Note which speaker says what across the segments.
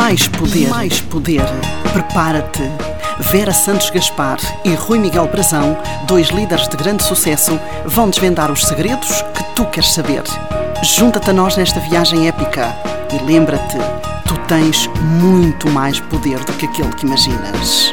Speaker 1: Mais poder. Mais poder. Prepara-te. Vera Santos Gaspar e Rui Miguel Brazão, dois líderes de grande sucesso, vão desvendar os segredos que tu queres saber. Junta-te a nós nesta viagem épica e lembra-te, tu tens muito mais poder do que aquele que imaginas.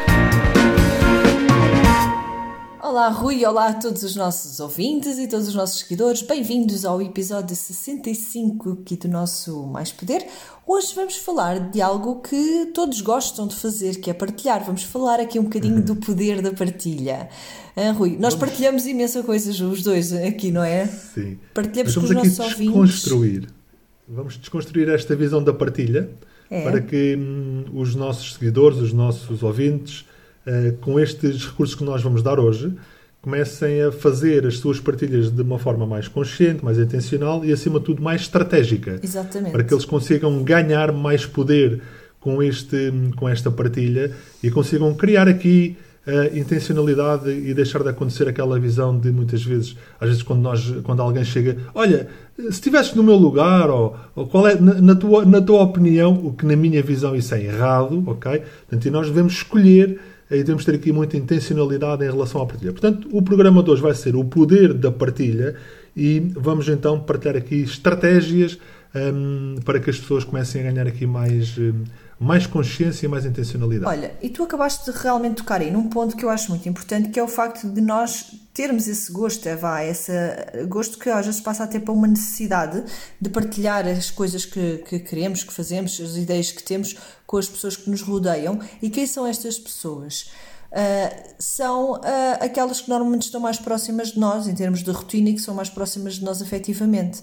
Speaker 2: Olá, Rui, olá a todos os nossos ouvintes e todos os nossos seguidores. Bem-vindos ao episódio 65 aqui do nosso Mais Poder. Hoje vamos falar de algo que todos gostam de fazer, que é partilhar. Vamos falar aqui um bocadinho do poder da partilha. Ah, Rui, nós vamos... partilhamos imensa coisa, os dois aqui, não é?
Speaker 3: Sim.
Speaker 2: Partilhamos com os nossos
Speaker 3: ouvintes. Desconstruir. Vamos desconstruir esta visão da partilha é. para que hum, os nossos seguidores, os nossos ouvintes com estes recursos que nós vamos dar hoje, comecem a fazer as suas partilhas de uma forma mais consciente, mais intencional e, acima de tudo, mais estratégica.
Speaker 2: Exatamente.
Speaker 3: Para que eles consigam ganhar mais poder com, este, com esta partilha e consigam criar aqui uh, intencionalidade e deixar de acontecer aquela visão de muitas vezes, às vezes quando, nós, quando alguém chega, olha, se estivesse no meu lugar, ou, ou qual é, na, na, tua, na tua opinião, o que na minha visão isso é errado, ok? Portanto, e nós devemos escolher e devemos ter aqui muita intencionalidade em relação à partilha. Portanto, o programa de hoje vai ser o poder da partilha e vamos então partilhar aqui estratégias um, para que as pessoas comecem a ganhar aqui mais, um, mais consciência e mais intencionalidade.
Speaker 2: Olha, e tu acabaste de realmente tocar aí num ponto que eu acho muito importante, que é o facto de nós termos esse gosto, é, vá, esse gosto que às vezes passa a ter para uma necessidade de partilhar as coisas que, que queremos, que fazemos, as ideias que temos com as pessoas que nos rodeiam. E quem são estas pessoas? Uh, são uh, aquelas que normalmente estão mais próximas de nós, em termos de rotina, e que são mais próximas de nós afetivamente.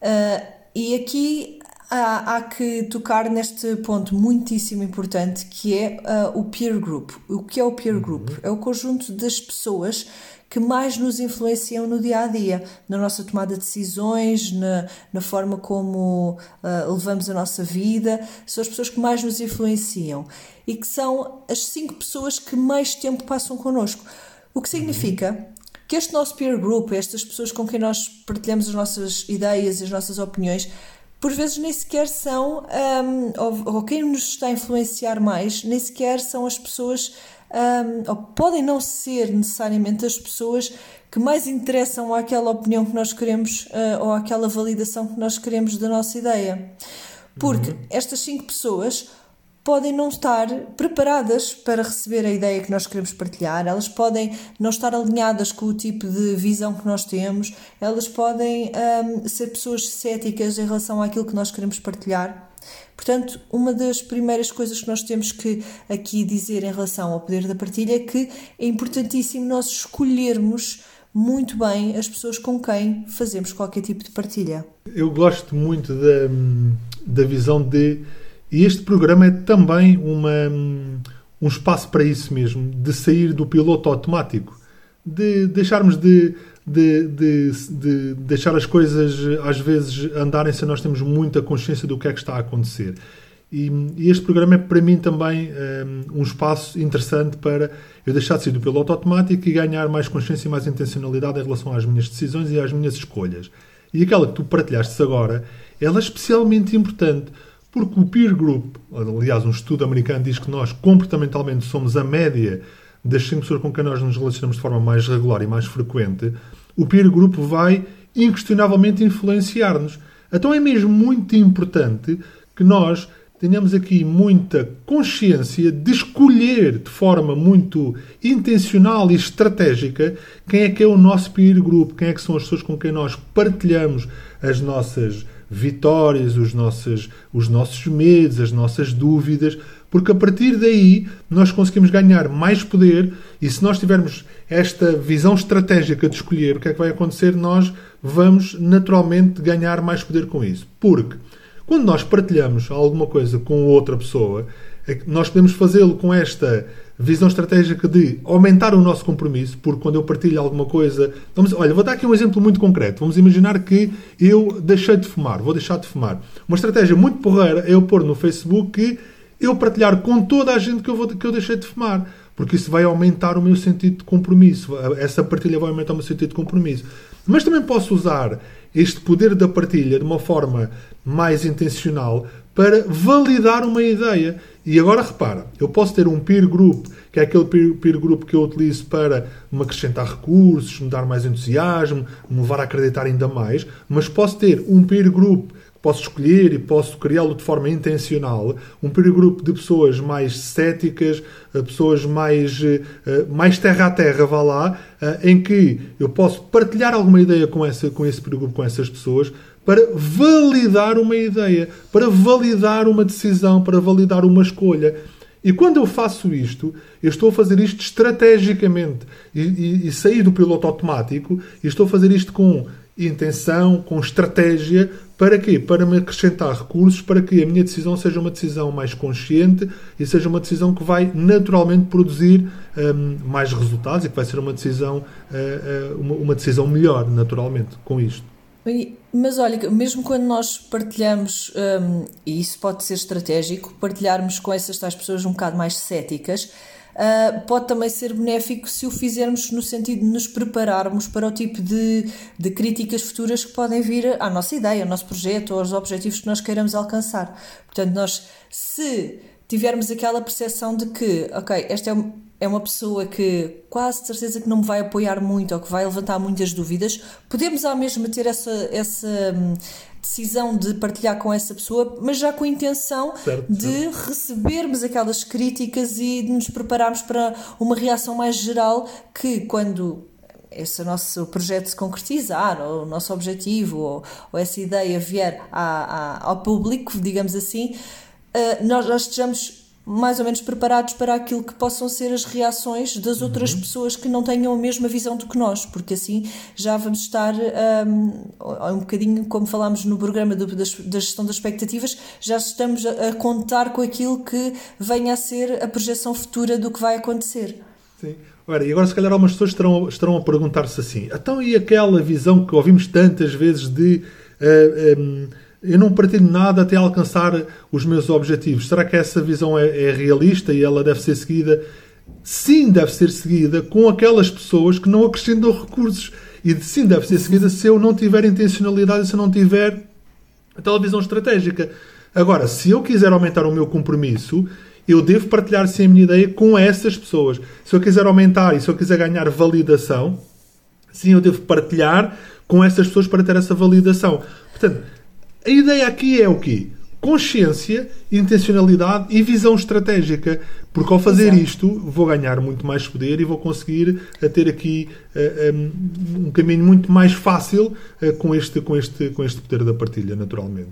Speaker 2: Uh, e aqui há, há, que tocar neste ponto muitíssimo importante que é o peer group. O que é o peer group? Uhum. É o conjunto das pessoas que mais nos influenciam no dia a dia, na nossa tomada de decisões, na, na forma como uh, levamos a nossa vida. São as pessoas que mais nos influenciam e que são as cinco pessoas que mais tempo passam connosco. O que significa que este nosso peer group, estas pessoas com quem nós partilhamos as nossas ideias e as nossas opiniões, por vezes nem sequer são, um, ou, ou quem nos está a influenciar mais, nem sequer são as pessoas um, ou podem não ser necessariamente as pessoas que mais interessam àquela opinião que nós queremos uh, ou àquela validação que nós queremos da nossa ideia. Porque uhum. estas cinco pessoas podem não estar preparadas para receber a ideia que nós queremos partilhar, elas podem não estar alinhadas com o tipo de visão que nós temos, elas podem um, ser pessoas céticas em relação àquilo que nós queremos partilhar. Portanto, uma das primeiras coisas que nós temos que aqui dizer em relação ao poder da partilha é que é importantíssimo nós escolhermos muito bem as pessoas com quem fazemos qualquer tipo de partilha.
Speaker 3: Eu gosto muito da, da visão de. E este programa é também uma, um espaço para isso mesmo, de sair do piloto automático, de deixarmos de de, de, de, deixar as coisas às vezes andarem se nós temos muita consciência do que é que está a acontecer. E, e este programa é para mim também um, um, espaço interessante para eu deixar de ser do piloto automático e ganhar mais consciência e mais intencionalidade em relação às minhas decisões e às minhas escolhas. E aquela que tu partilhaste agora, ela é especialmente importante porque o peer group, aliás, um estudo americano diz que nós comportamentalmente somos a média das cinco pessoas com quem nós nos relacionamos de forma mais regular e mais frequente, o peer group vai inquestionavelmente influenciar-nos. Então é mesmo muito importante que nós tenhamos aqui muita consciência de escolher de forma muito intencional e estratégica quem é que é o nosso peer group, quem é que são as pessoas com quem nós partilhamos as nossas vitórias, os nossos, os nossos medos, as nossas dúvidas, porque a partir daí nós conseguimos ganhar mais poder e se nós tivermos esta visão estratégica de escolher o que é que vai acontecer, nós vamos naturalmente ganhar mais poder com isso. Porque quando nós partilhamos alguma coisa com outra pessoa, é nós podemos fazê-lo com esta visão estratégica de aumentar o nosso compromisso, porque quando eu partilho alguma coisa. Vamos, olha, vou dar aqui um exemplo muito concreto. Vamos imaginar que eu deixei de fumar, vou deixar de fumar. Uma estratégia muito porreira é eu pôr no Facebook que eu partilhar com toda a gente que eu, vou, que eu deixei de fumar. Porque isso vai aumentar o meu sentido de compromisso. Essa partilha vai aumentar o meu sentido de compromisso. Mas também posso usar este poder da partilha de uma forma mais intencional para validar uma ideia. E agora repara, eu posso ter um peer group, que é aquele peer, peer group que eu utilizo para me acrescentar recursos, me dar mais entusiasmo, me levar a acreditar ainda mais, mas posso ter um peer group posso escolher e posso criá-lo de forma intencional, um peer group de pessoas mais céticas, eh, pessoas mais, eh, mais terra a terra, vá lá, eh, em que eu posso partilhar alguma ideia com, essa, com esse peer group, com essas pessoas, para validar uma ideia, para validar uma decisão, para validar uma escolha. E quando eu faço isto, eu estou a fazer isto estrategicamente e, e, e sair do piloto automático e estou a fazer isto com intenção, com estratégia, para quê? Para me acrescentar recursos para que a minha decisão seja uma decisão mais consciente e seja uma decisão que vai naturalmente produzir um, mais resultados e que vai ser uma decisão, uh, uh, uma, uma decisão melhor, naturalmente, com isto.
Speaker 2: Mas olha, mesmo quando nós partilhamos, um, e isso pode ser estratégico, partilharmos com essas tais pessoas um bocado mais céticas, uh, pode também ser benéfico se o fizermos no sentido de nos prepararmos para o tipo de, de críticas futuras que podem vir à nossa ideia, ao nosso projeto ou aos objetivos que nós queiramos alcançar. Portanto, nós, se tivermos aquela percepção de que, ok, esta é é uma pessoa que quase certeza que não me vai apoiar muito ou que vai levantar muitas dúvidas, podemos ao mesmo ter essa, essa hum, decisão de partilhar com essa pessoa, mas já com a intenção certo, de recebermos aquelas críticas e de nos prepararmos para uma reação mais geral que quando esse nosso projeto se concretizar, ou o nosso objetivo, ou, ou essa ideia vier a, a, ao público, digamos assim, uh, nós já estejamos mais ou menos preparados para aquilo que possam ser as reações das outras uhum. pessoas que não tenham a mesma visão do que nós, porque assim já vamos estar um, um bocadinho, como falámos no programa do, da, da, gestão das expectativas, já estamos a, a, contar com aquilo que venha a ser a projeção futura do que vai acontecer.
Speaker 3: Sim. Ora, e agora se calhar algumas pessoas estarão, estarão a perguntar-se assim, então e aquela visão que ouvimos tantas vezes de... Uh, um, eu não partilho nada até alcançar os meus objetivos. Será que essa visão é, é, realista e ela deve ser seguida? Sim, deve ser seguida com aquelas pessoas que não acrescentam recursos. E sim, deve ser seguida se eu não tiver intencionalidade, se eu não tiver aquela visão estratégica. Agora, se eu quiser aumentar o meu compromisso, eu devo partilhar sim a minha ideia com essas pessoas. Se eu quiser aumentar e se eu quiser ganhar validação, sim, eu devo partilhar com essas pessoas para ter essa validação. Portanto, a ideia aqui é o quê? Consciência, intencionalidade e visão estratégica. Porque ao fazer Exato. isto, vou ganhar muito mais poder e vou conseguir uh, ter aqui uh, eh, um, caminho muito mais fácil com, este, com, este, com este poder da partilha, naturalmente.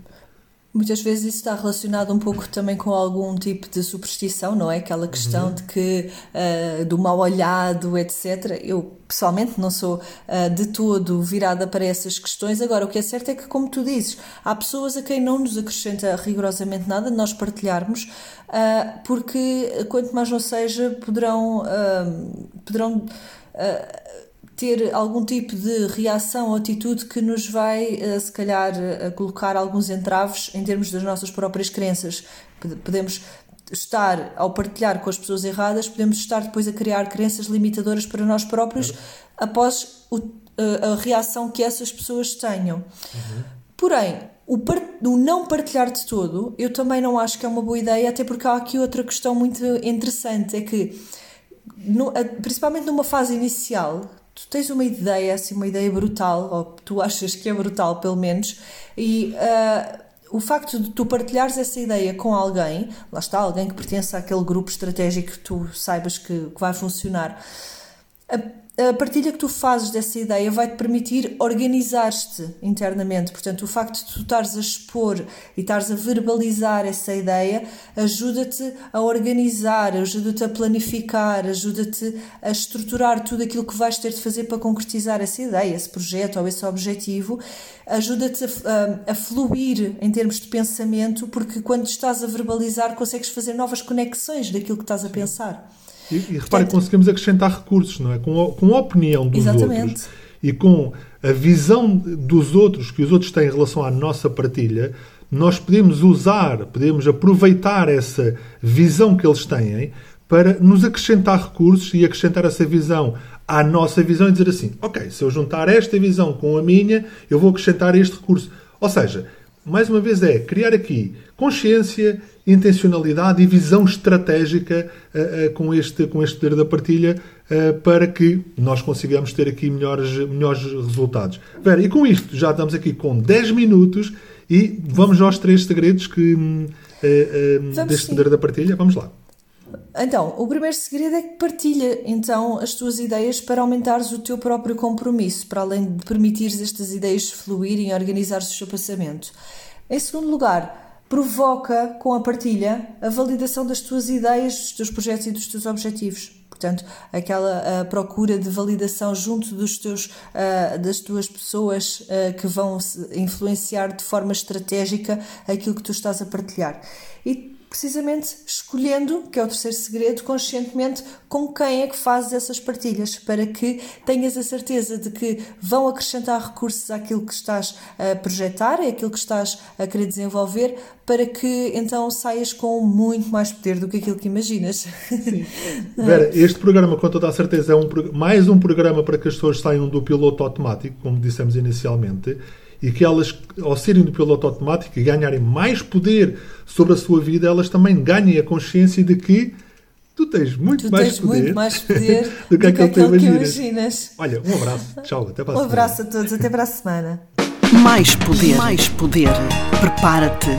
Speaker 2: Muitas vezes isso está relacionado um pouco também com algum tipo de superstição, não é? Aquela questão uhum. de que uh, do mal olhado, etc. Eu pessoalmente não sou uh, de todo virada para essas questões. Agora, o que é certo é que, como tu dizes, há pessoas a quem não nos acrescenta rigorosamente nada nós partilharmos, uh, porque quanto mais não seja, poderão. poderão ter algum tipo de reação ou atitude que nos vai, eh, se calhar, eh, colocar alguns entraves em termos das nossas próprias crenças. Podemos estar, ao partilhar com as pessoas erradas, podemos estar depois a criar crenças limitadoras para nós próprios após o, eh, a reação que essas pessoas tenham. Uhum. Porém, o, part... o, não partilhar de todo, eu também não acho que é uma boa ideia, até porque há aqui outra questão muito interessante: é que, no, principalmente numa fase inicial, tu tens uma ideia, assim, uma ideia brutal, ou tu achas que é brutal, pelo menos, e uh, o facto de tu partilhares essa ideia com alguém, lá está, alguém que pertence àquele grupo estratégico que tu saibas que, que vai funcionar, partilha que tu fazes dessa ideia vai-te permitir organizar-te internamente. Portanto, o facto de tu estares a expor e estares a verbalizar essa ideia ajuda-te a organizar, ajuda-te a planificar, ajuda-te a estruturar tudo aquilo que vais ter de fazer para concretizar essa ideia, esse projeto ou esse objetivo. Ajuda-te a, a, a fluir em termos de pensamento, porque quando estás a verbalizar consegues fazer novas conexões daquilo que estás a pensar.
Speaker 3: E, e repare, conseguimos acrescentar recursos, não é? Com a, com a opinião dos Exatamente. outros e com a visão dos outros que os outros têm em relação à nossa partilha, nós podemos usar, podemos aproveitar essa visão que eles têm para nos acrescentar recursos e acrescentar essa visão à nossa visão e dizer assim: ok, se eu juntar esta visão com a minha, eu vou acrescentar este recurso. Ou seja, mais uma vez, é criar aqui consciência, intencionalidade e visão estratégica uh, uh, com, este, com este poder da partilha uh, para que nós consigamos ter aqui melhores, melhores resultados. Vera, e com isto já estamos aqui com 10 minutos e vamos aos três segredos que, deste sim. poder da partilha. Vamos lá.
Speaker 2: Então, o primeiro segredo é que partilha então as tuas ideias para aumentares o teu próprio compromisso, para além de permitires estas ideias fluírem e organizares o seu pensamento. Em segundo lugar, provoca com a partilha a validação das tuas ideias, dos teus projetos e dos teus objetivos. Portanto, aquela procura de validação junto dos teus, uh, das tuas pessoas uh, que vão influenciar de forma estratégica aquilo que tu estás a partilhar. E precisamente escolhendo, que é o terceiro segredo, conscientemente com quem é que fazes essas partilhas, para que tenhas a certeza de que vão acrescentar recursos àquilo que estás a projetar, àquilo que estás a querer desenvolver, para que então saias com muito mais poder do que aquilo que imaginas.
Speaker 3: Sim. Vera, este programa, com toda a certeza, é um, mais um programa para que as pessoas saiam do piloto automático, como dissemos inicialmente e que elas, ao serem do piloto automático e ganharem mais poder sobre a sua vida, elas também ganhem a consciência de que tu tens muito,
Speaker 2: tu
Speaker 3: mais,
Speaker 2: tens
Speaker 3: poder
Speaker 2: muito mais poder do que, do que aquilo que imaginas. imaginas.
Speaker 3: Olha, um abraço. Tchau, até para a
Speaker 2: um semana. Um abraço a todos, até para a semana.
Speaker 1: Mais poder, mais poder. Prepara-te.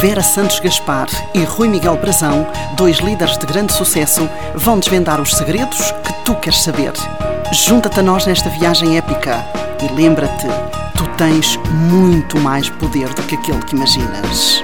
Speaker 1: Vera Santos Gaspar e Rui Miguel Brazão, dois líderes de grande sucesso, vão desvendar os segredos que tu queres saber. Junta-te a nós nesta viagem épica e lembra-te tens muito mais poder do que aquele que imaginas.